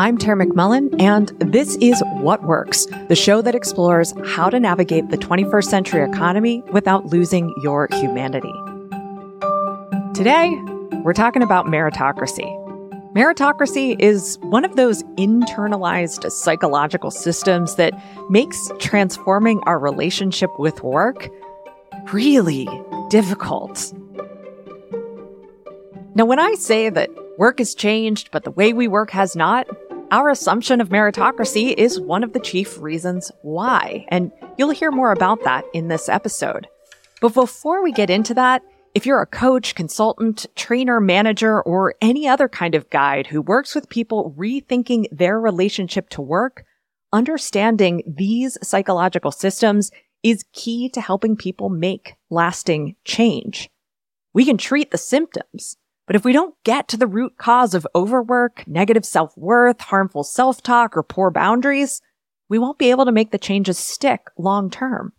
I'm Tara McMullin, and this is What Works, the show that explores how to navigate the 21st century economy without losing your humanity. Today, we're talking about meritocracy. Meritocracy is one of those internalized psychological systems that makes transforming our relationship with work really difficult. Now, when I say that work has changed, but the way we work has not, our assumption of meritocracy is one of the chief reasons why. And you'll hear more about that in this episode. But before we get into that, if you're a coach, consultant, trainer, manager, or any other kind of guide who works with people rethinking their relationship to work, understanding these psychological systems is key to helping people make lasting change. We can treat the symptoms, but if we don't get to the root cause of overwork, negative self-worth, harmful self-talk, or poor boundaries, we won't be able to make the changes stick long term.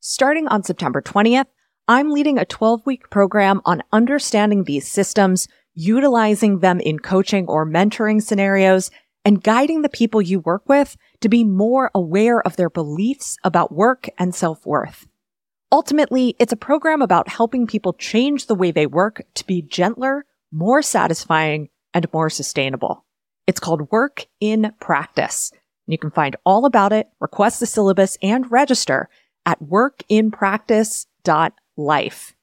Starting on September 20th, I'm leading a 12 week program on understanding these systems, utilizing them in coaching or mentoring scenarios, and guiding the people you work with to be more aware of their beliefs about work and self worth. Ultimately, it's a program about helping people change the way they work to be gentler, more satisfying, and more sustainable. It's called Work in Practice. You can find all about it, request the syllabus, and register at workinpractice.life.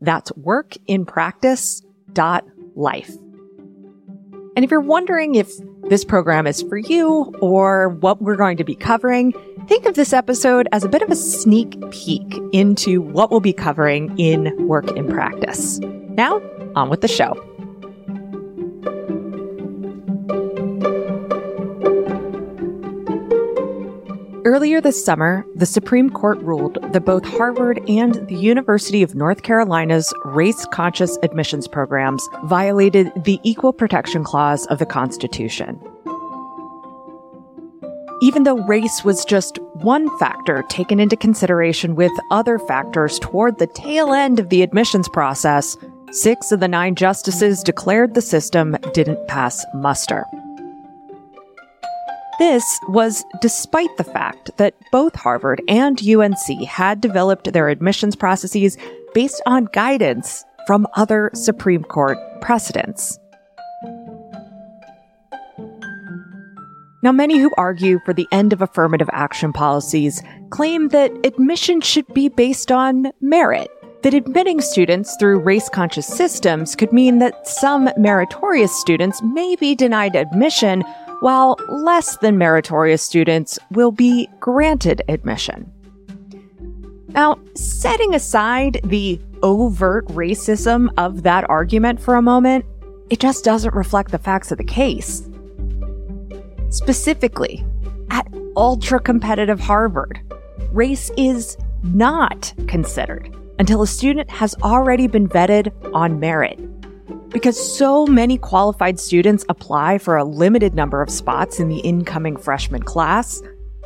That's workinpractice.life. And if you're wondering if this program is for you or what we're going to be covering, think of this episode as a bit of a sneak peek into what we'll be covering in Work in Practice. Now, on with the show. Earlier this summer, the Supreme Court ruled that both Harvard and the University of North Carolina's race conscious admissions programs violated the Equal Protection Clause of the Constitution. Even though race was just one factor taken into consideration with other factors toward the tail end of the admissions process, six of the nine justices declared the system didn't pass muster. This was despite the fact that both Harvard and UNC had developed their admissions processes based on guidance from other Supreme Court precedents. Now, many who argue for the end of affirmative action policies claim that admission should be based on merit. That admitting students through race conscious systems could mean that some meritorious students may be denied admission while less than meritorious students will be granted admission. Now, setting aside the overt racism of that argument for a moment, it just doesn't reflect the facts of the case. Specifically, at ultra competitive Harvard, race is not considered until a student has already been vetted on merit. Because so many qualified students apply for a limited number of spots in the incoming freshman class,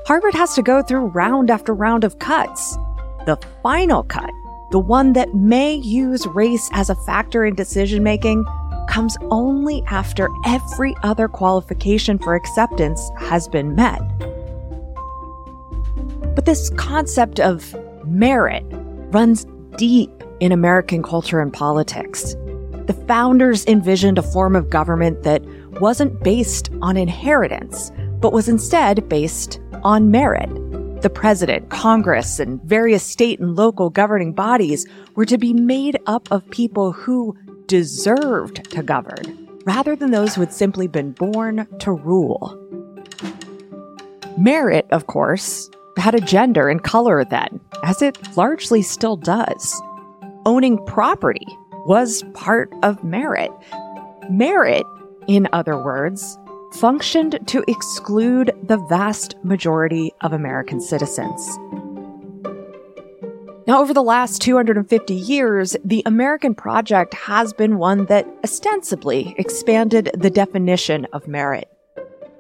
Harvard has to go through round after round of cuts. The final cut, the one that may use race as a factor in decision making, comes only after every other qualification for acceptance has been met. But this concept of merit runs deep in American culture and politics. The founders envisioned a form of government that wasn't based on inheritance, but was instead based on merit. The president, Congress, and various state and local governing bodies were to be made up of people who deserved to govern, rather than those who had simply been born to rule. Merit, of course, had a gender and color then, as it largely still does. Owning property was part of merit. Merit, in other words, functioned to exclude the vast majority of American citizens. Now, over the last 250 years, the American project has been one that ostensibly expanded the definition of merit.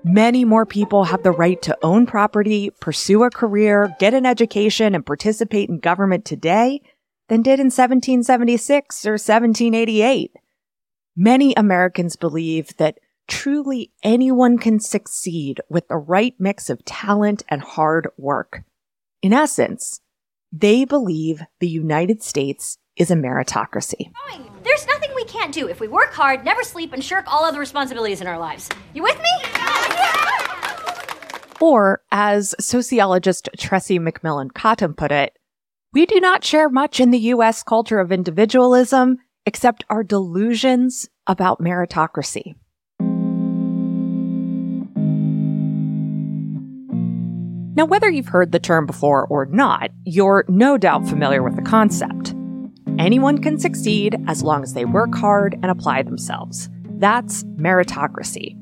Many more people have the right to own property, pursue a career, get an education, and participate in government today than did in 1776 or 1788. Many Americans believe that truly anyone can succeed with the right mix of talent and hard work. In essence, they believe the United States is a meritocracy. There's nothing we can't do if we work hard, never sleep, and shirk all other responsibilities in our lives. You with me? Or, as sociologist Tressie McMillan Cottom put it, we do not share much in the US culture of individualism except our delusions about meritocracy. Now, whether you've heard the term before or not, you're no doubt familiar with the concept. Anyone can succeed as long as they work hard and apply themselves. That's meritocracy.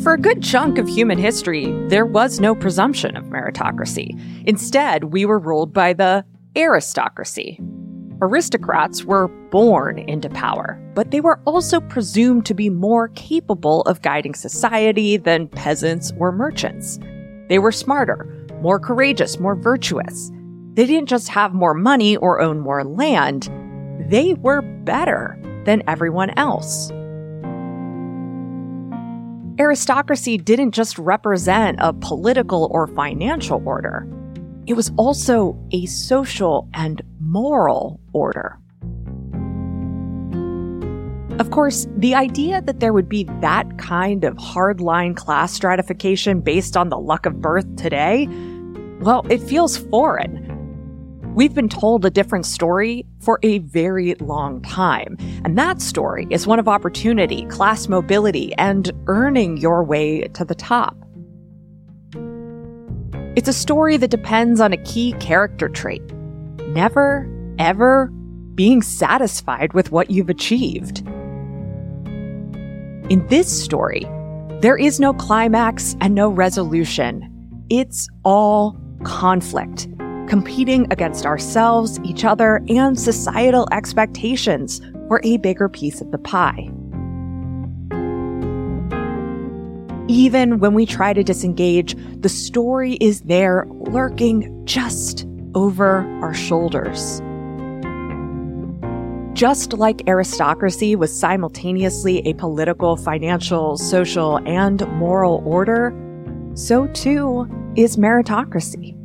For a good chunk of human history, there was no presumption of meritocracy. Instead, we were ruled by the aristocracy. Aristocrats were born into power, but they were also presumed to be more capable of guiding society than peasants or merchants. They were smarter, more courageous, more virtuous. They didn't just have more money or own more land, they were better than everyone else. Aristocracy didn't just represent a political or financial order, it was also a social and moral order. Of course, the idea that there would be that kind of hardline class stratification based on the luck of birth today, well, it feels foreign. We've been told a different story for a very long time. And that story is one of opportunity, class mobility, and earning your way to the top. It's a story that depends on a key character trait never, ever being satisfied with what you've achieved. In this story, there is no climax and no resolution. It's all conflict competing against ourselves, each other, and societal expectations for a bigger piece of the pie. Even when we try to disengage, the story is there lurking just over our shoulders. Just like aristocracy was simultaneously a political, financial, social, and moral order, so too is meritocracy.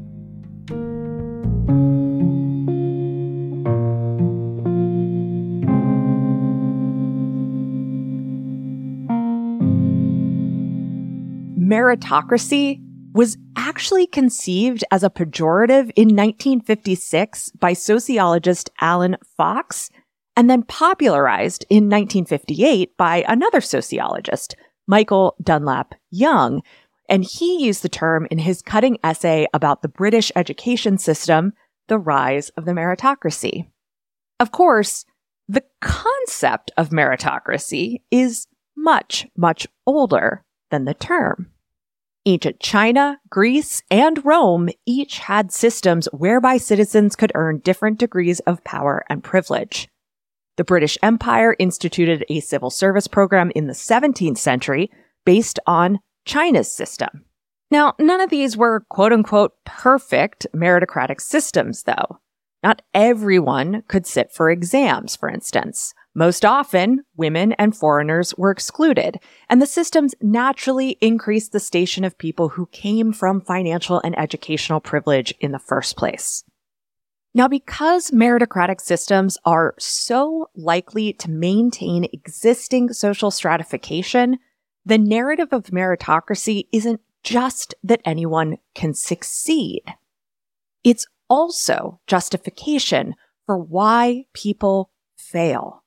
Meritocracy was actually conceived as a pejorative in 1956 by sociologist Alan Fox and then popularized in 1958 by another sociologist, Michael Dunlop Young. And he used the term in his cutting essay about the British education system, The Rise of the Meritocracy. Of course, the concept of meritocracy is much, much older than the term. Ancient China, Greece, and Rome each had systems whereby citizens could earn different degrees of power and privilege. The British Empire instituted a civil service program in the 17th century based on China's system. Now, none of these were quote unquote perfect meritocratic systems, though. Not everyone could sit for exams, for instance. Most often, women and foreigners were excluded, and the systems naturally increased the station of people who came from financial and educational privilege in the first place. Now, because meritocratic systems are so likely to maintain existing social stratification, the narrative of meritocracy isn't just that anyone can succeed. It's also justification for why people fail.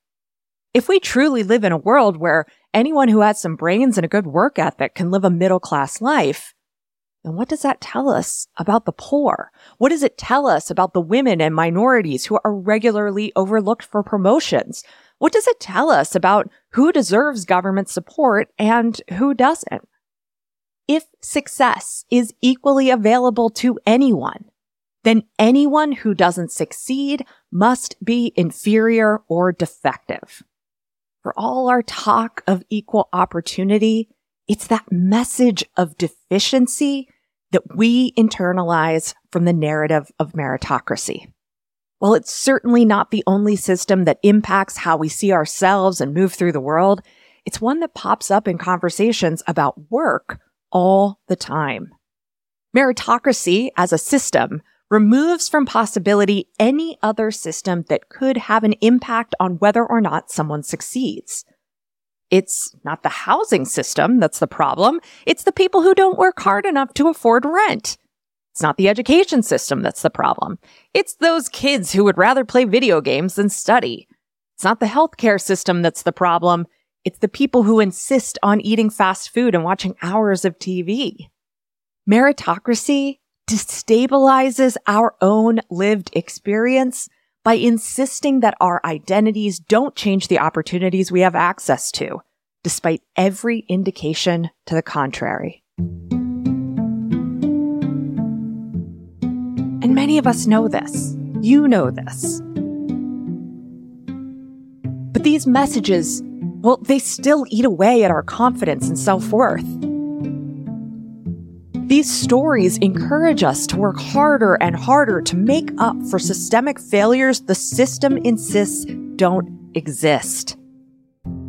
If we truly live in a world where anyone who has some brains and a good work ethic can live a middle class life, then what does that tell us about the poor? What does it tell us about the women and minorities who are regularly overlooked for promotions? What does it tell us about who deserves government support and who doesn't? If success is equally available to anyone, then anyone who doesn't succeed must be inferior or defective for all our talk of equal opportunity, it's that message of deficiency that we internalize from the narrative of meritocracy. While it's certainly not the only system that impacts how we see ourselves and move through the world, it's one that pops up in conversations about work all the time. Meritocracy as a system removes from possibility any other system that could have an impact on whether or not someone succeeds. It's not the housing system that's the problem. It's the people who don't work hard enough to afford rent. It's not the education system that's the problem. It's those kids who would rather play video games than study. It's not the healthcare system that's the problem. It's the people who insist on eating fast food and watching hours of TV. Meritocracy destabilizes our own lived experience by insisting that our identities don't change the opportunities we have access to, despite every indication to the contrary. And many of us know this. You know this. But these messages, well, they still eat away at our confidence and self worth. These stories encourage us to work harder and harder to make up for systemic failures the system insists don't exist.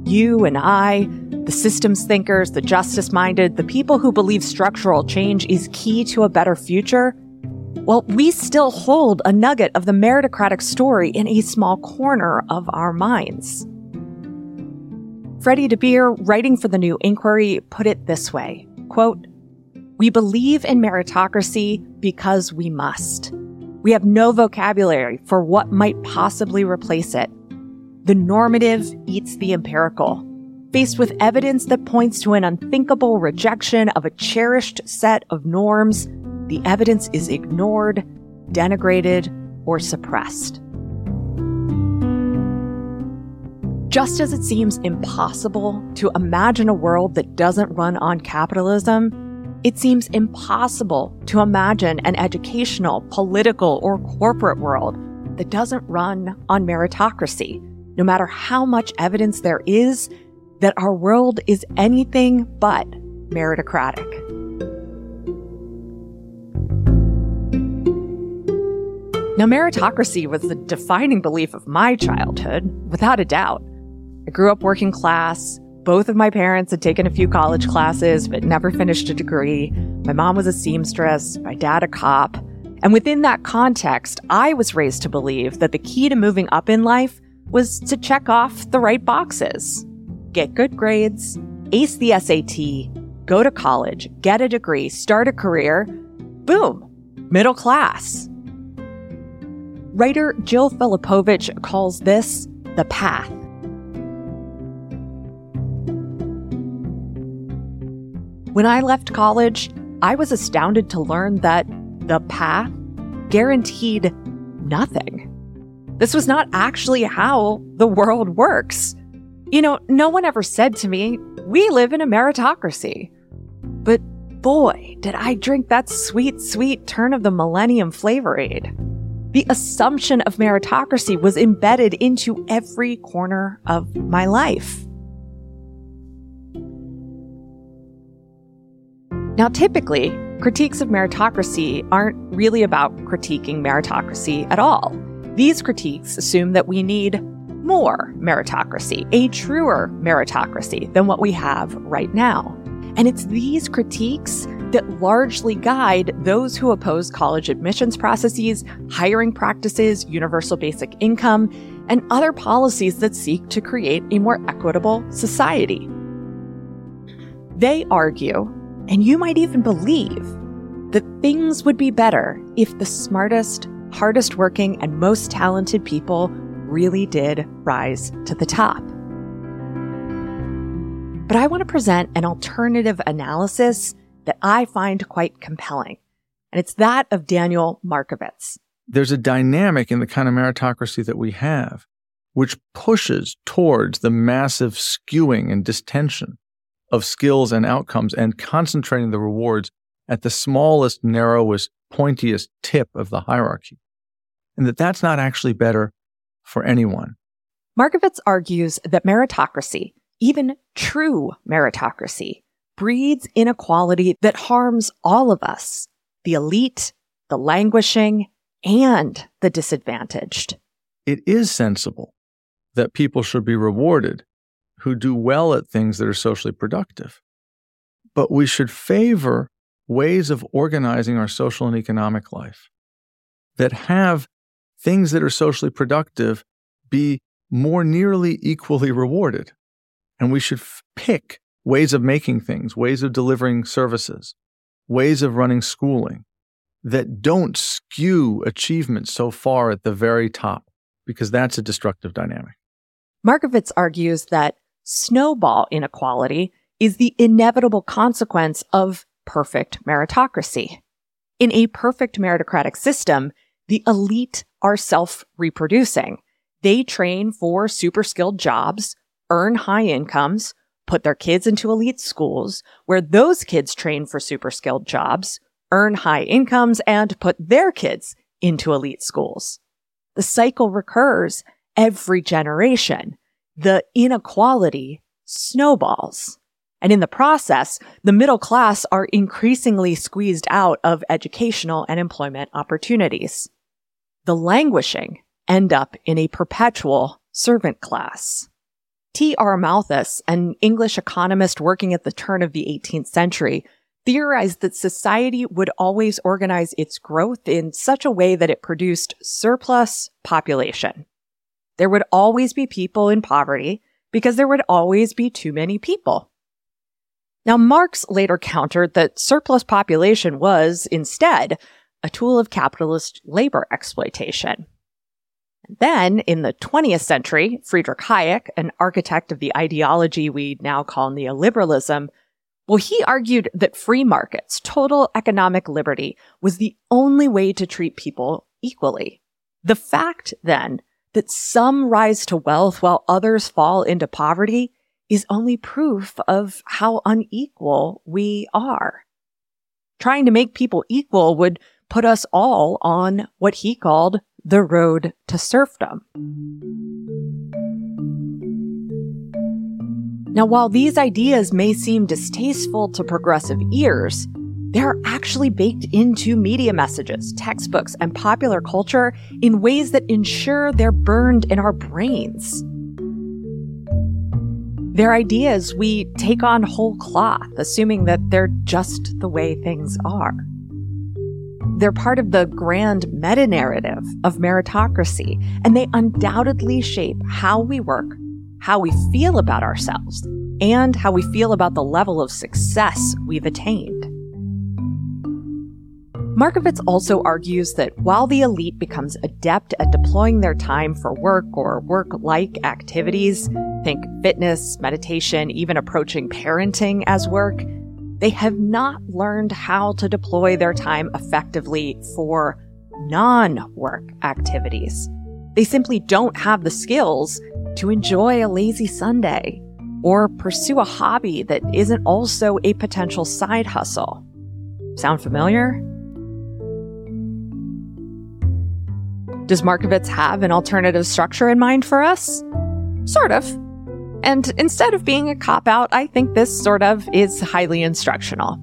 You and I, the systems thinkers, the justice minded, the people who believe structural change is key to a better future, well, we still hold a nugget of the meritocratic story in a small corner of our minds. Freddie deBoer, writing for the New Inquiry, put it this way quote, we believe in meritocracy because we must. We have no vocabulary for what might possibly replace it. The normative eats the empirical. Faced with evidence that points to an unthinkable rejection of a cherished set of norms, the evidence is ignored, denigrated, or suppressed. Just as it seems impossible to imagine a world that doesn't run on capitalism, it seems impossible to imagine an educational, political, or corporate world that doesn't run on meritocracy, no matter how much evidence there is that our world is anything but meritocratic. Now, meritocracy was the defining belief of my childhood, without a doubt. I grew up working class, both of my parents had taken a few college classes, but never finished a degree. My mom was a seamstress, my dad a cop. And within that context, I was raised to believe that the key to moving up in life was to check off the right boxes. Get good grades, ace the SAT, go to college, get a degree, start a career. Boom, middle class. Writer Jill Filipovic calls this the path. When I left college, I was astounded to learn that the path guaranteed nothing. This was not actually how the world works. You know, no one ever said to me, we live in a meritocracy. But boy, did I drink that sweet, sweet turn of the millennium flavor aid. The assumption of meritocracy was embedded into every corner of my life. Now, typically, critiques of meritocracy aren't really about critiquing meritocracy at all. These critiques assume that we need more meritocracy, a truer meritocracy than what we have right now. And it's these critiques that largely guide those who oppose college admissions processes, hiring practices, universal basic income, and other policies that seek to create a more equitable society. They argue and you might even believe that things would be better if the smartest, hardest working, and most talented people really did rise to the top. But I want to present an alternative analysis that I find quite compelling. And it's that of Daniel Markovits. There's a dynamic in the kind of meritocracy that we have, which pushes towards the massive skewing and distension of skills and outcomes and concentrating the rewards at the smallest, narrowest, pointiest tip of the hierarchy. And that that's not actually better for anyone. Markovits argues that meritocracy, even true meritocracy, breeds inequality that harms all of us the elite, the languishing, and the disadvantaged. It is sensible that people should be rewarded who do well at things that are socially productive. But we should favor ways of organizing our social and economic life that have things that are socially productive be more nearly equally rewarded. And we should f- pick ways of making things, ways of delivering services, ways of running schooling that don't skew achievement so far at the very top, because that's a destructive dynamic. Markovits argues that snowball inequality is the inevitable consequence of perfect meritocracy. In a perfect meritocratic system, the elite are self reproducing. They train for super skilled jobs, earn high incomes, put their kids into elite schools, where those kids train for super skilled jobs, earn high incomes, and put their kids into elite schools. The cycle recurs every generation. The inequality snowballs. And in the process, the middle class are increasingly squeezed out of educational and employment opportunities. The languishing end up in a perpetual servant class. T.R. Malthus, an English economist working at the turn of the 18th century, theorized that society would always organize its growth in such a way that it produced surplus population. There would always be people in poverty because there would always be too many people. Now, Marx later countered that surplus population was, instead, a tool of capitalist labor exploitation. Then, in the 20th century, Friedrich Hayek, an architect of the ideology we now call neoliberalism, well, he argued that free markets, total economic liberty, was the only way to treat people equally. The fact, then, that some rise to wealth while others fall into poverty is only proof of how unequal we are. Trying to make people equal would put us all on what he called the road to serfdom. Now, while these ideas may seem distasteful to progressive ears, they are actually baked into media messages, textbooks, and popular culture in ways that ensure they're burned in our brains. They're ideas we take on whole cloth, assuming that they're just the way things are. They're part of the grand meta narrative of meritocracy, and they undoubtedly shape how we work, how we feel about ourselves, and how we feel about the level of success we've attained. Markovits also argues that while the elite becomes adept at deploying their time for work or work like activities, think fitness, meditation, even approaching parenting as work, they have not learned how to deploy their time effectively for non work activities. They simply don't have the skills to enjoy a lazy Sunday or pursue a hobby that isn't also a potential side hustle. Sound familiar? Does Markovits have an alternative structure in mind for us? Sort of. And instead of being a cop out, I think this sort of is highly instructional.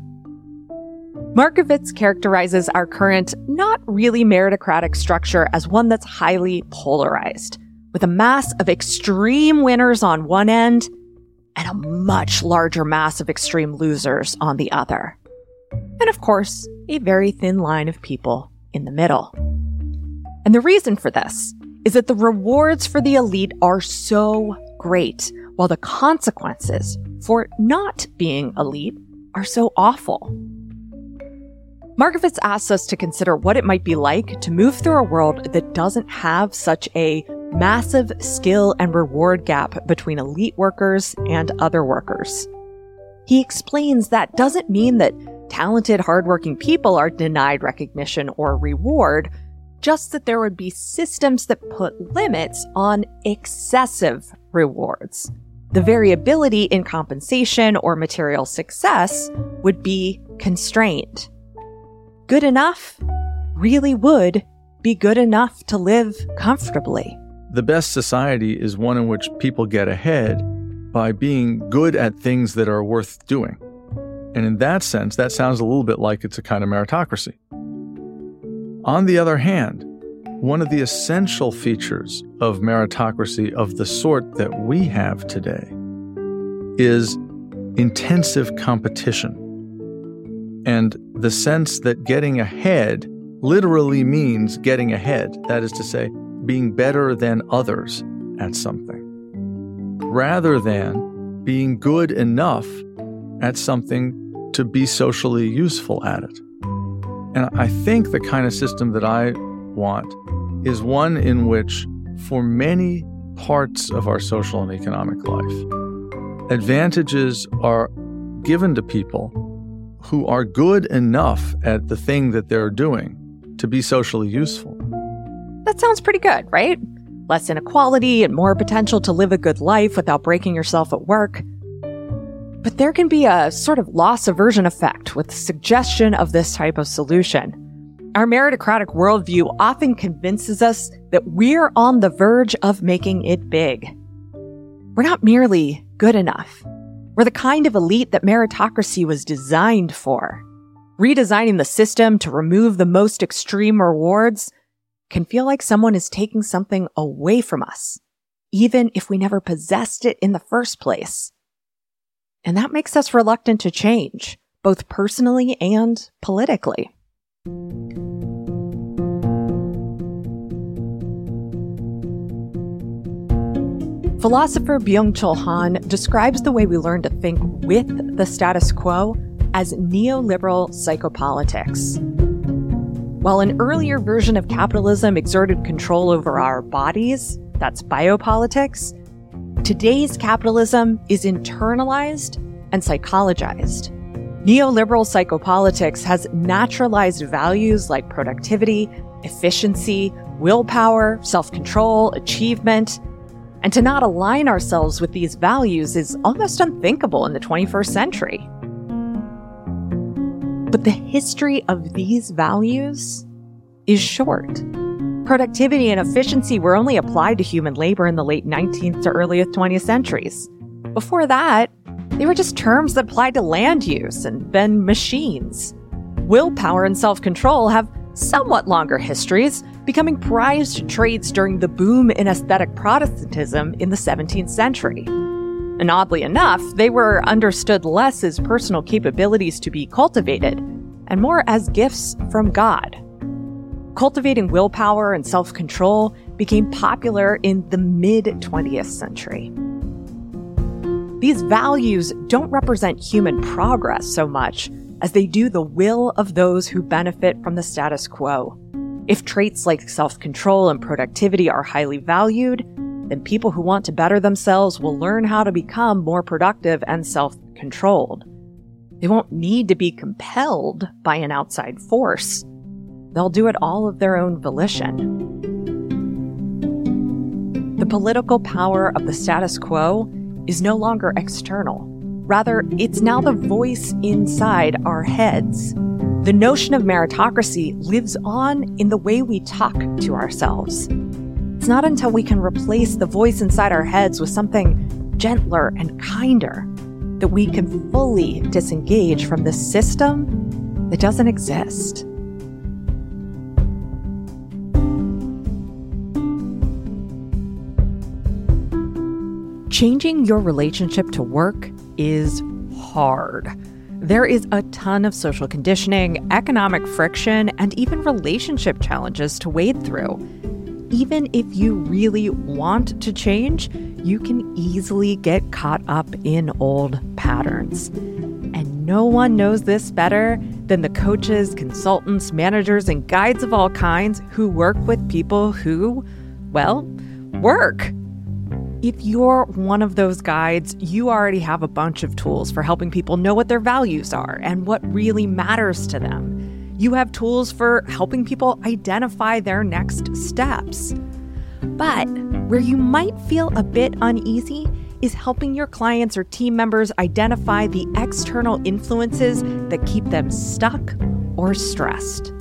Markovits characterizes our current, not really meritocratic structure as one that's highly polarized, with a mass of extreme winners on one end and a much larger mass of extreme losers on the other. And of course, a very thin line of people in the middle. And the reason for this is that the rewards for the elite are so great while the consequences for not being elite are so awful. Markovits asks us to consider what it might be like to move through a world that doesn't have such a massive skill and reward gap between elite workers and other workers. He explains that doesn't mean that talented, hardworking people are denied recognition or reward, just that there would be systems that put limits on excessive rewards the variability in compensation or material success would be constrained. Good enough really would be good enough to live comfortably. The best society is one in which people get ahead by being good at things that are worth doing. And in that sense, that sounds a little bit like it's a kind of meritocracy. On the other hand, one of the essential features of meritocracy of the sort that we have today is intensive competition. And the sense that getting ahead literally means getting ahead, that is to say, being better than others at something, rather than being good enough at something to be socially useful at it. And I think the kind of system that I want is one in which, for many parts of our social and economic life, advantages are given to people who are good enough at the thing that they're doing to be socially useful. That sounds pretty good, right? Less inequality and more potential to live a good life without breaking yourself at work. But there can be a sort of loss aversion effect with the suggestion of this type of solution. Our meritocratic worldview often convinces us that we're on the verge of making it big. We're not merely good enough. We're the kind of elite that meritocracy was designed for. Redesigning the system to remove the most extreme rewards can feel like someone is taking something away from us, even if we never possessed it in the first place. And that makes us reluctant to change, both personally and politically. Philosopher Byung-Chul Han describes the way we learn to think with the status quo as neoliberal psychopolitics. While an earlier version of capitalism exerted control over our bodies, that's biopolitics, today's capitalism is internalized and psychologized. Neoliberal psychopolitics has naturalized values like productivity, efficiency, willpower, self control, achievement. And to not align ourselves with these values is almost unthinkable in the 21st century. But the history of these values is short. Productivity and efficiency were only applied to human labor in the late 19th to early 20th centuries. Before that, they were just terms that applied to land use and then machines. Willpower and self control have somewhat longer histories, becoming prized traits during the boom in ascetic Protestantism in the 17th century. And oddly enough, they were understood less as personal capabilities to be cultivated and more as gifts from God. Cultivating willpower and self control became popular in the mid 20th century. These values don't represent human progress so much as they do the will of those who benefit from the status quo. If traits like self control and productivity are highly valued, then people who want to better themselves will learn how to become more productive and self controlled. They won't need to be compelled by an outside force. They'll do it all of their own volition. The political power of the status quo is no longer external. Rather, it's now the voice inside our heads. The notion of meritocracy lives on in the way we talk to ourselves. It's not until we can replace the voice inside our heads with something gentler and kinder that we can fully disengage from this system that doesn't exist. Changing your relationship to work is hard. There is a ton of social conditioning, economic friction, and even relationship challenges to wade through even if you really want to change, you can easily get caught up in old patterns. And no one knows this better than the coaches, consultants, managers, and guides of all kinds who work with people who, well, work. If you're one of those guides, you already have a bunch of tools for helping people know what their values are and what really matters to them. You have tools for helping people identify their next steps. But where you might feel a bit uneasy is helping your clients or team members identify the external influences that keep them stuck or stressed.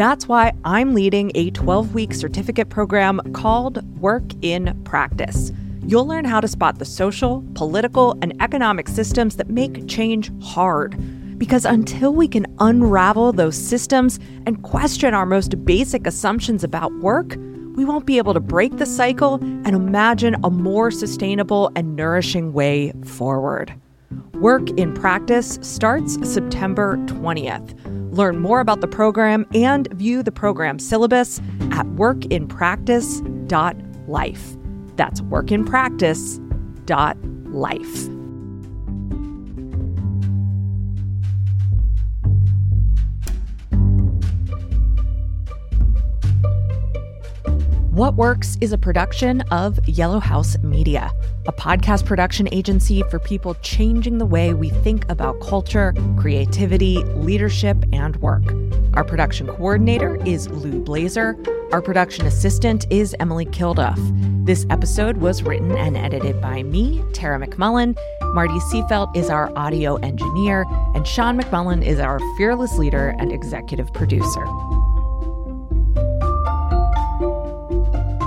That's why I'm leading a 12 week certificate program called Work in Practice. You'll learn how to spot the social, political, and economic systems that make change hard because until we can unravel those systems and question our most basic assumptions about work, we won't be able to break the cycle and imagine a more sustainable and nourishing way forward. Work in Practice starts September 20th. Learn more about the program and view the program syllabus at workinpractice.life. That's workinpractice.life. What Works is a production of Yellow House Media, a podcast production agency for people changing the way we think about culture, creativity, leadership, and work. Our production coordinator is Lou Blazer. Our production assistant is Emily Kilduff. This episode was written and edited by me, Tara McMullin. Marty Seafelt is our audio engineer, and Sean McMullin is our fearless leader and executive producer.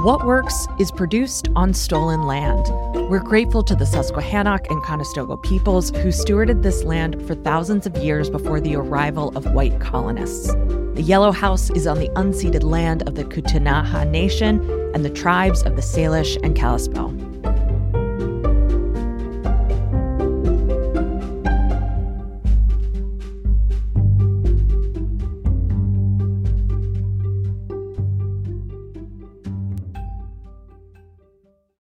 What Works is produced on stolen land. We're grateful to the Susquehannock and Conestoga peoples who stewarded this land for thousands of years before the arrival of white colonists. The Yellow House is on the unceded land of the Ktunaxa Nation and the tribes of the Salish and Kalispel.